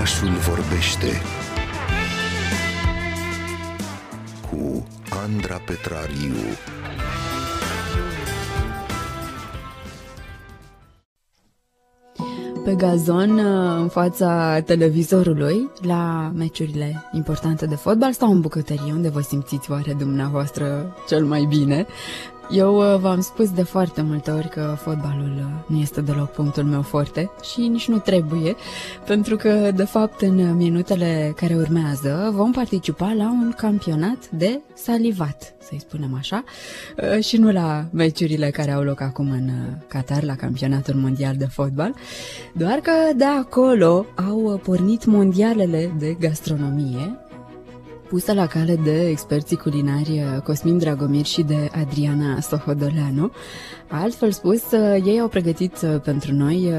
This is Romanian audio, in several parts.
Orașul vorbește cu Andra Petrariu. Pe gazon, în fața televizorului, la meciurile importante de fotbal sau în bucătărie, unde vă simțiți oare dumneavoastră cel mai bine. Eu uh, v-am spus de foarte multe ori că fotbalul uh, nu este deloc punctul meu forte și nici nu trebuie, pentru că, de fapt, în minutele care urmează vom participa la un campionat de salivat, să-i spunem așa, uh, și nu la meciurile care au loc acum în Qatar, la campionatul mondial de fotbal, doar că de acolo au pornit mondialele de gastronomie, pusă la cale de experții culinari uh, Cosmin Dragomir și de Adriana Sohodoleanu. Altfel spus, uh, ei au pregătit uh, pentru noi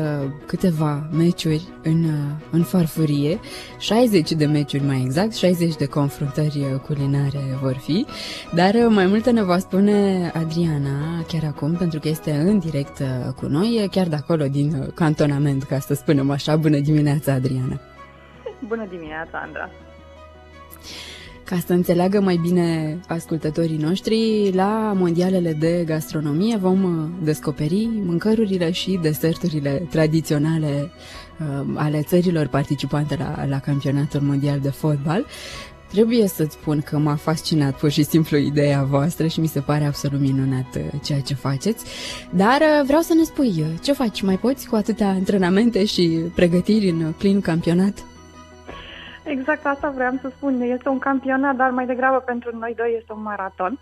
câteva meciuri în, în farfurie, 60 de meciuri mai exact, 60 de confruntări culinare vor fi, dar mai multe ne va spune Adriana chiar acum, pentru că este în direct cu noi, chiar de acolo, din cantonament, ca să spunem așa. Bună dimineața, Adriana! Bună dimineața, Andra! Ca să înțeleagă mai bine ascultătorii noștri, la mondialele de gastronomie vom uh, descoperi mâncărurile și deserturile tradiționale uh, ale țărilor participante la, la campionatul mondial de fotbal. Trebuie să-ți spun că m-a fascinat pur și simplu ideea voastră și mi se pare absolut minunat uh, ceea ce faceți. Dar uh, vreau să ne spui, ce faci? Mai poți cu atâtea antrenamente și pregătiri în plin campionat? Exact asta vreau să spun. Este un campionat, dar mai degrabă pentru noi doi este un maraton.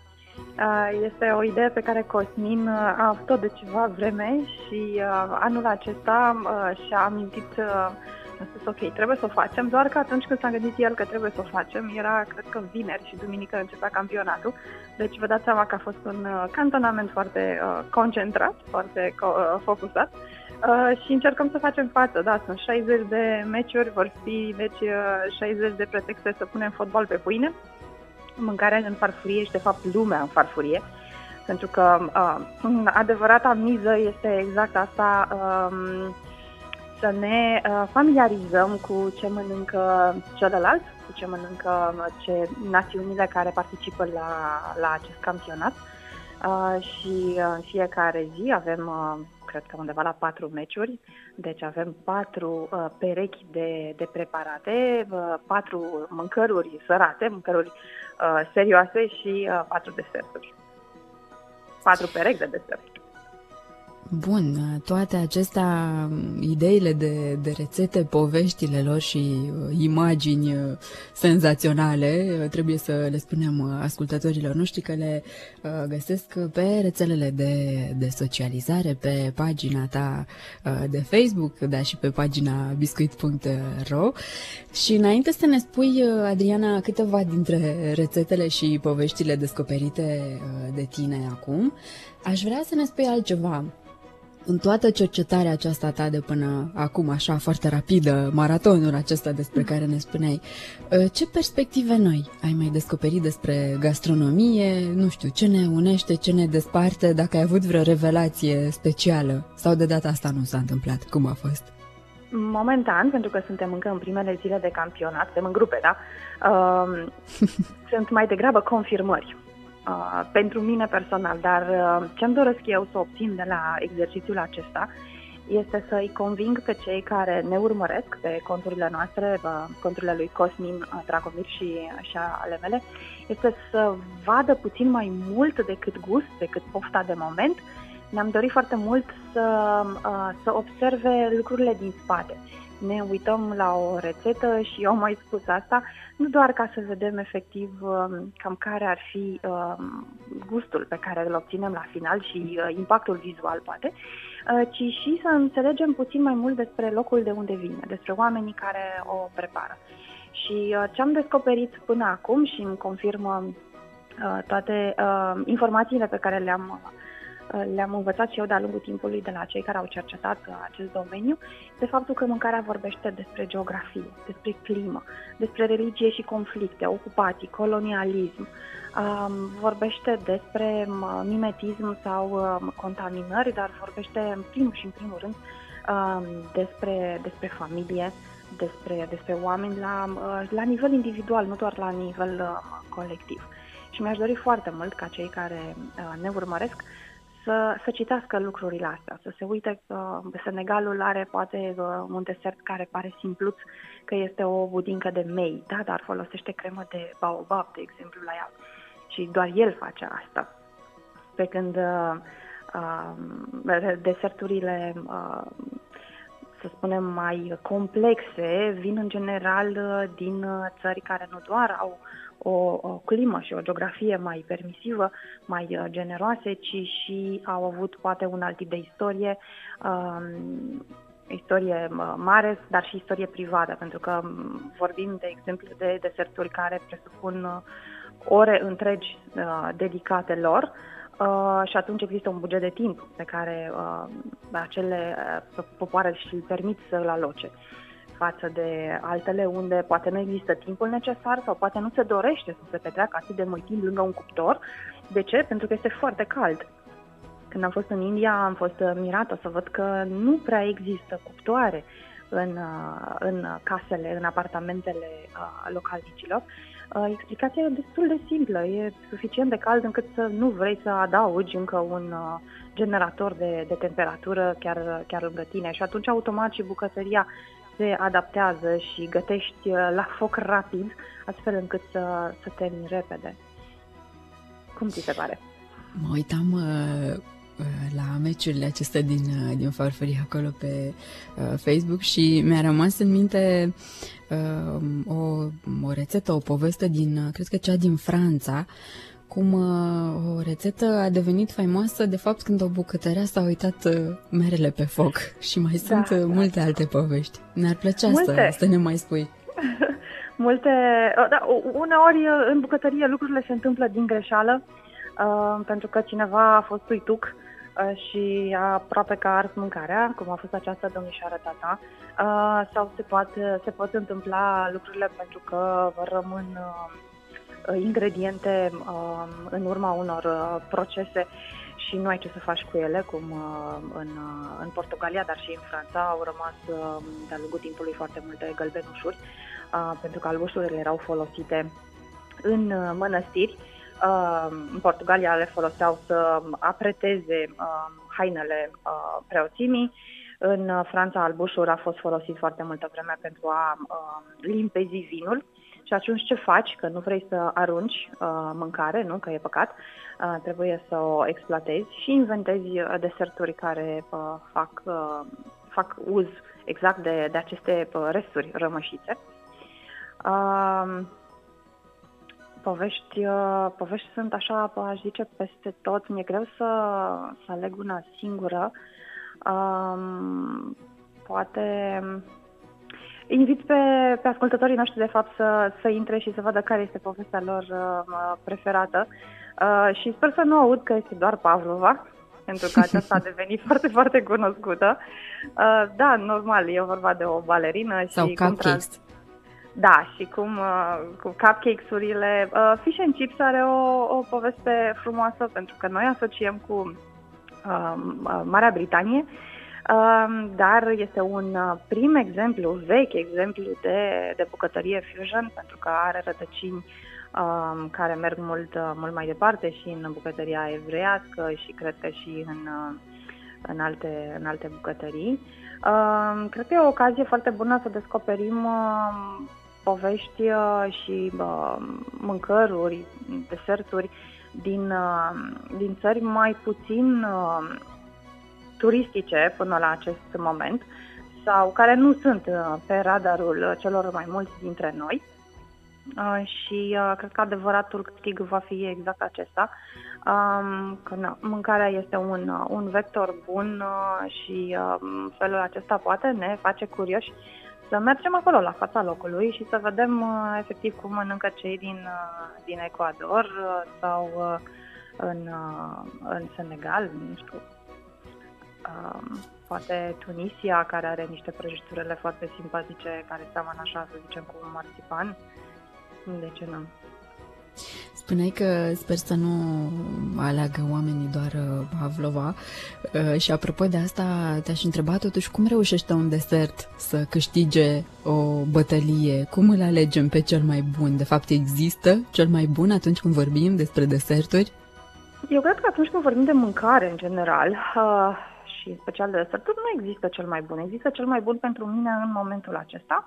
Este o idee pe care Cosmin a avut-o de ceva vreme și anul acesta și-a amintit a spus ok, trebuie să o facem, doar că atunci când s-a gândit el că trebuie să o facem, era, cred că vineri și duminică începea campionatul, deci vă dați seama că a fost un cantonament foarte uh, concentrat, foarte uh, focusat Uh, și încercăm să facem față, da, sunt 60 de meciuri, vor fi deci 60 uh, de pretexte să punem fotbal pe pâine, mâncarea în farfurie și de fapt lumea în farfurie, pentru că uh, adevărata miză este exact asta, uh, să ne uh, familiarizăm cu ce mănâncă celălalt, cu ce mănâncă uh, ce națiunile care participă la, la acest campionat. Uh, și în fiecare zi avem uh, cred că undeva la patru meciuri, deci avem patru uh, perechi de, de preparate, uh, patru mâncăruri sărate, mâncăruri uh, serioase și uh, patru deserturi. Patru perechi de deserturi. Bun, toate acestea, ideile de, de rețete, poveștile lor și uh, imagini uh, senzaționale, uh, trebuie să le spunem ascultătorilor noștri că le găsesc pe rețelele de, de socializare, pe pagina ta de Facebook, dar și pe pagina biscuit.ro și înainte să ne spui, Adriana, câteva dintre rețetele și poveștile descoperite de tine acum, aș vrea să ne spui altceva în toată cercetarea aceasta ta de până acum, așa foarte rapidă, maratonul acesta despre care ne spuneai, ă, ce perspective noi ai mai descoperit despre gastronomie? Nu știu, ce ne unește, ce ne desparte, dacă ai avut vreo revelație specială sau de data asta nu s-a întâmplat? Cum a fost? Momentan, pentru că suntem încă în primele zile de campionat, suntem în grupe, da? Uh, sunt mai degrabă confirmări uh, pentru mine personal, dar uh, ce-mi doresc eu să obțin de la exercițiul acesta este să-i conving pe cei care ne urmăresc pe conturile noastre, uh, conturile lui Cosmin uh, Dragomir și, și ale mele, este să vadă puțin mai mult decât gust, decât pofta de moment. Ne-am dorit foarte mult să, uh, să observe lucrurile din spate ne uităm la o rețetă și eu am mai spus asta, nu doar ca să vedem efectiv um, cam care ar fi um, gustul pe care îl obținem la final și uh, impactul vizual, poate, uh, ci și să înțelegem puțin mai mult despre locul de unde vine, despre oamenii care o prepară. Și uh, ce am descoperit până acum și îmi confirmă toate informațiile pe care le-am le-am învățat și eu de-a lungul timpului de la cei care au cercetat acest domeniu, de faptul că mâncarea vorbește despre geografie, despre climă, despre religie și conflicte, ocupații, colonialism, um, vorbește despre mimetism sau um, contaminări, dar vorbește în primul și în primul rând um, despre, despre familie, despre, despre oameni la, la nivel individual, nu doar la nivel colectiv. Și mi-aș dori foarte mult ca cei care ne urmăresc să, să citească lucrurile astea, să se uite că Senegalul are poate un desert care pare simpluț, că este o budincă de mei, da, dar folosește cremă de baobab, de exemplu, la ea. Și doar el face asta. Pe când uh, uh, deserturile, uh, să spunem, mai complexe, vin în general uh, din uh, țări care nu doar au o, o climă și o geografie mai permisivă, mai uh, generoase, ci și au avut poate un alt tip de istorie, um, istorie uh, mare, dar și istorie privată, pentru că um, vorbim, de exemplu, de deserturi care presupun uh, ore întregi uh, dedicate lor uh, și atunci există un buget de timp pe care uh, acele uh, popoare și-l permit să-l aloce. Uh, față de altele unde poate nu există timpul necesar sau poate nu se dorește să se petreacă atât de mult timp lângă un cuptor. De ce? Pentru că este foarte cald. Când am fost în India am fost mirată să văd că nu prea există cuptoare în, în casele, în apartamentele localnicilor. Explicația e destul de simplă, e suficient de cald încât să nu vrei să adaugi încă un generator de, de temperatură chiar, chiar lângă tine și atunci automat și bucătăria se adaptează și gătești uh, la foc rapid, astfel încât să, să termini repede. Cum ți se pare? Mă uitam uh, uh, la meciurile acestea din, uh, din farfurii acolo pe uh, Facebook și mi-a rămas în minte uh, o, o rețetă, o poveste din, uh, cred că cea din Franța, uh, cum uh, o rețetă a devenit faimoasă de fapt când o bucătărea s-a uitat uh, merele pe foc și mai da, sunt uh, da. multe alte povești. Ne-ar plăcea multe. să, să ne mai spui. multe, uh, da, uneori uh, în bucătărie lucrurile se întâmplă din greșeală, uh, pentru că cineva a fost uituc uh, și a aproape că a ars mâncarea, cum a fost această domnișoară tata, uh, sau se, poate, se pot întâmpla lucrurile pentru că rămân uh, Uh, ingrediente um, în urma unor uh, procese și nu ai ce să faci cu ele, cum uh, în, în Portugalia, dar și în Franța. Au rămas um, de-a lungul timpului foarte multe gălbenușuri, pentru că albușurile erau folosite în mănăstiri. În Portugalia le foloseau să apreteze um, hainele preoțimii, în Franța albușul a fost folosit foarte multă vreme pentru a limpezi vinul și atunci ce faci? Că nu vrei să arunci uh, mâncare, nu? Că e păcat. Uh, trebuie să o exploatezi și inventezi uh, deserturi care uh, fac, uh, fac uz exact de, de aceste uh, resturi rămășițe. Uh, povești, uh, povești sunt așa, aș zice, peste tot. Mi-e greu să, să aleg una singură. Um, poate invit pe, pe ascultătorii noștri, de fapt, să, să intre și să vadă care este povestea lor uh, preferată. Uh, și sper să nu aud că este doar Pavlova, pentru că aceasta a devenit foarte, foarte cunoscută. Uh, da, normal, e vorba de o balerină. Sau și cupcakes. Cum da, și cum uh, cu cupcakes-urile. Uh, Fish and Chips are o, o poveste frumoasă, pentru că noi asociem cu uh, Marea Britanie uh, dar este un uh, prim exemplu, vechi exemplu de, de bucătărie fusion, pentru că are rădăcini um, care merg mult, uh, mult mai departe și în bucătăria evreiască și cred că și în, uh, în, alte, în alte bucătării. Um, cred că e o ocazie foarte bună să descoperim um, povești și mâncăruri, deserturi din, din țări mai puțin turistice până la acest moment sau care nu sunt uh, pe radarul celor mai mulți dintre noi. Uh, și uh, cred că adevăratul câștig va fi exact acesta, um, că na, mâncarea este un, un vector bun și um, felul acesta poate ne face curioși să mergem acolo la fața locului și să vedem efectiv cum mănâncă cei din, din Ecuador sau în, în Senegal, nu știu, Um, poate Tunisia, care are niște prăjiturile foarte simpatice, care seamănă așa, să zicem, cu un marțipan. De ce nu? Spuneai că sper să nu aleagă oamenii doar uh, Pavlova uh, și apropo de asta te-aș întreba totuși cum reușește un desert să câștige o bătălie? Cum îl alegem pe cel mai bun? De fapt există cel mai bun atunci când vorbim despre deserturi? Eu cred că atunci când vorbim de mâncare în general uh, și în special de deserturi, nu există cel mai bun. Există cel mai bun pentru mine în momentul acesta.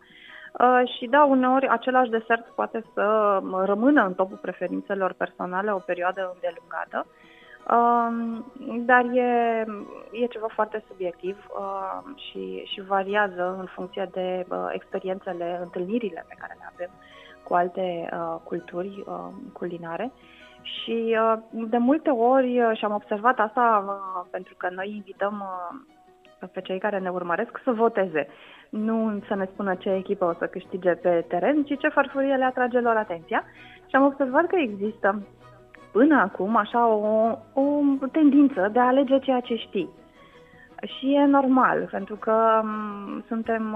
Uh, și da, uneori același desert poate să rămână în topul preferințelor personale o perioadă îndelungată, uh, dar e, e ceva foarte subiectiv uh, și, și variază în funcție de uh, experiențele, întâlnirile pe care le avem cu alte uh, culturi uh, culinare. Și uh, de multe ori, uh, și am observat asta uh, pentru că noi invităm pe cei care ne urmăresc să voteze. Nu să ne spună ce echipă o să câștige pe teren, ci ce farfurie le atrage lor atenția. Și am observat că există până acum așa o, o tendință de a alege ceea ce știi. Și e normal, pentru că m- suntem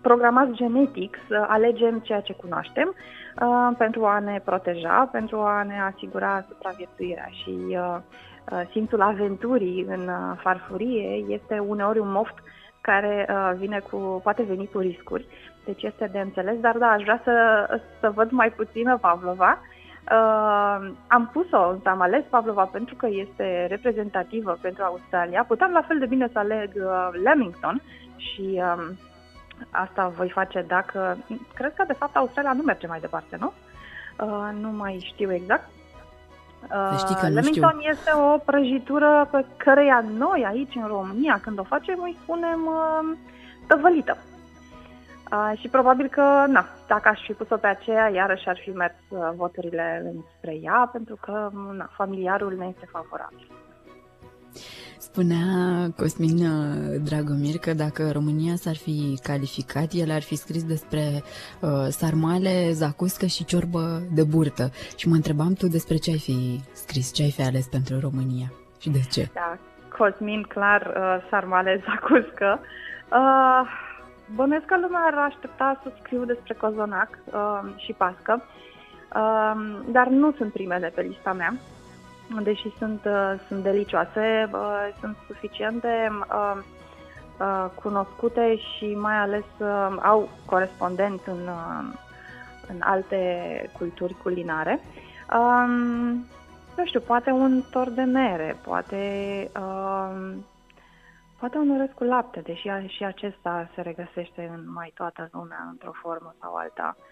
programați genetic să alegem ceea ce cunoaștem uh, pentru a ne proteja, pentru a ne asigura supraviețuirea și uh, uh, simțul aventurii în uh, farfurie este uneori un moft care uh, vine cu, poate veni cu riscuri, deci este de înțeles, dar da, aș vrea să, să văd mai puțină Pavlova. Uh, am pus-o, am ales Pavlova pentru că este reprezentativă pentru Australia. Puteam la fel de bine să aleg uh, Lamington și uh, Asta voi face dacă... Cred că, de fapt, Australia nu merge mai departe, nu? Uh, nu mai știu exact. Uh, știi că nu Lemington știu. este o prăjitură pe căreia noi aici în România, când o facem, îi spunem uh, tăvălită. Uh, și probabil că, na, dacă aș fi pus-o pe aceea, iarăși ar fi mers uh, voturile spre ea, pentru că, na, familiarul ne este favorabil. Spunea Cosmin uh, Dragomir că dacă România s-ar fi calificat, el ar fi scris despre uh, sarmale, zacuscă și ciorbă de burtă. Și mă întrebam tu despre ce ai fi scris, ce ai fi ales pentru România și de ce. Da, Cosmin, clar, uh, sarmale, zacuscă. Uh, bănuiesc că lumea ar aștepta să scriu despre cozonac uh, și pască, uh, dar nu sunt primele pe lista mea deși sunt, uh, sunt delicioase, uh, sunt suficient de uh, cunoscute și mai ales au corespondent în, în alte culturi culinare. Um, nu știu, poate un tor de mere, poate, um, poate un orez cu lapte, deși și acesta se regăsește în mai toată lumea într-o formă sau alta. Uh,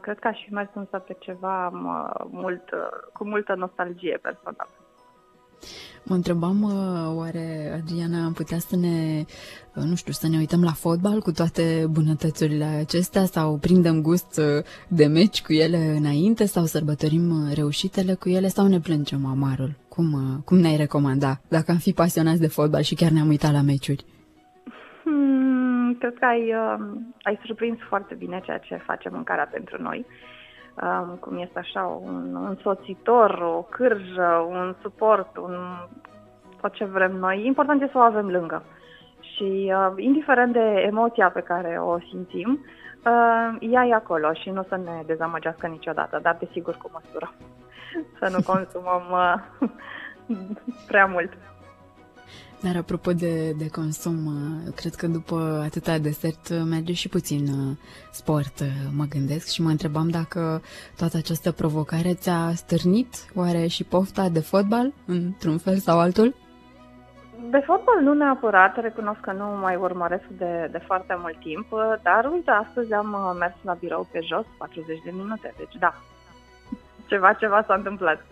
cred că aș fi mers însă pe ceva mult, cu multă nostalgie personală. Mă întrebam, oare, Adriana, am putea să ne, nu știu, să ne uităm la fotbal cu toate bunătățurile acestea sau prindem gust de meci cu ele înainte sau sărbătorim reușitele cu ele sau ne plângem amarul? Cum, cum ne-ai recomanda dacă am fi pasionați de fotbal și chiar ne-am uitat la meciuri? Hmm, cred că ai, uh, ai surprins foarte bine ceea ce face mâncarea pentru noi. Uh, cum este așa un însoțitor, o cârjă, un suport, un tot ce vrem noi. Important este să o avem lângă. Și uh, indiferent de emoția pe care o simțim, uh, ea e acolo și nu să ne dezamăgească niciodată, dar desigur cu măsură. să nu consumăm uh, prea mult. Dar apropo de, de consum, cred că după atâta desert merge și puțin uh, sport, uh, mă gândesc, și mă întrebam dacă toată această provocare ți-a stârnit oare și pofta de fotbal, într-un fel sau altul? De fotbal nu neapărat, recunosc că nu mai urmăresc de, de foarte mult timp, dar uite, astăzi am uh, mers la birou pe jos 40 de minute, deci da, ceva, ceva s-a întâmplat.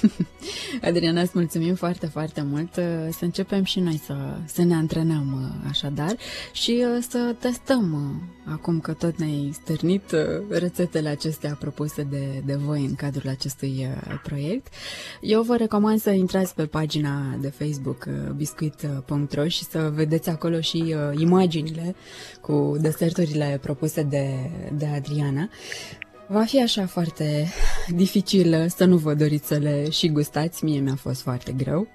Adriana, îți mulțumim foarte, foarte mult. Să începem și noi să, să ne antrenăm așadar și să testăm, acum că tot ne-ai stârnit, rețetele acestea propuse de, de voi în cadrul acestui proiect. Eu vă recomand să intrați pe pagina de Facebook biscuit.ro și să vedeți acolo și imaginile cu deserturile propuse de, de Adriana. Va fi așa foarte dificil să nu vă doriți să le și gustați. Mie mi-a fost foarte greu.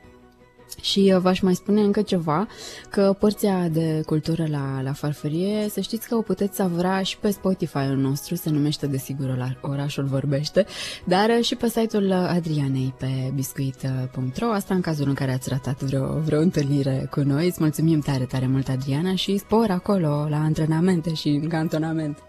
Și uh, v-aș mai spune încă ceva, că porția de cultură la, la farfurie, să știți că o puteți savura și pe Spotify-ul nostru, se numește desigur Orașul Vorbește, dar uh, și pe site-ul Adrianei pe biscuit.ro, asta în cazul în care ați ratat vreo, vreo întâlnire cu noi. Îți mulțumim tare, tare mult, Adriana, și spor acolo la antrenamente și în cantonament.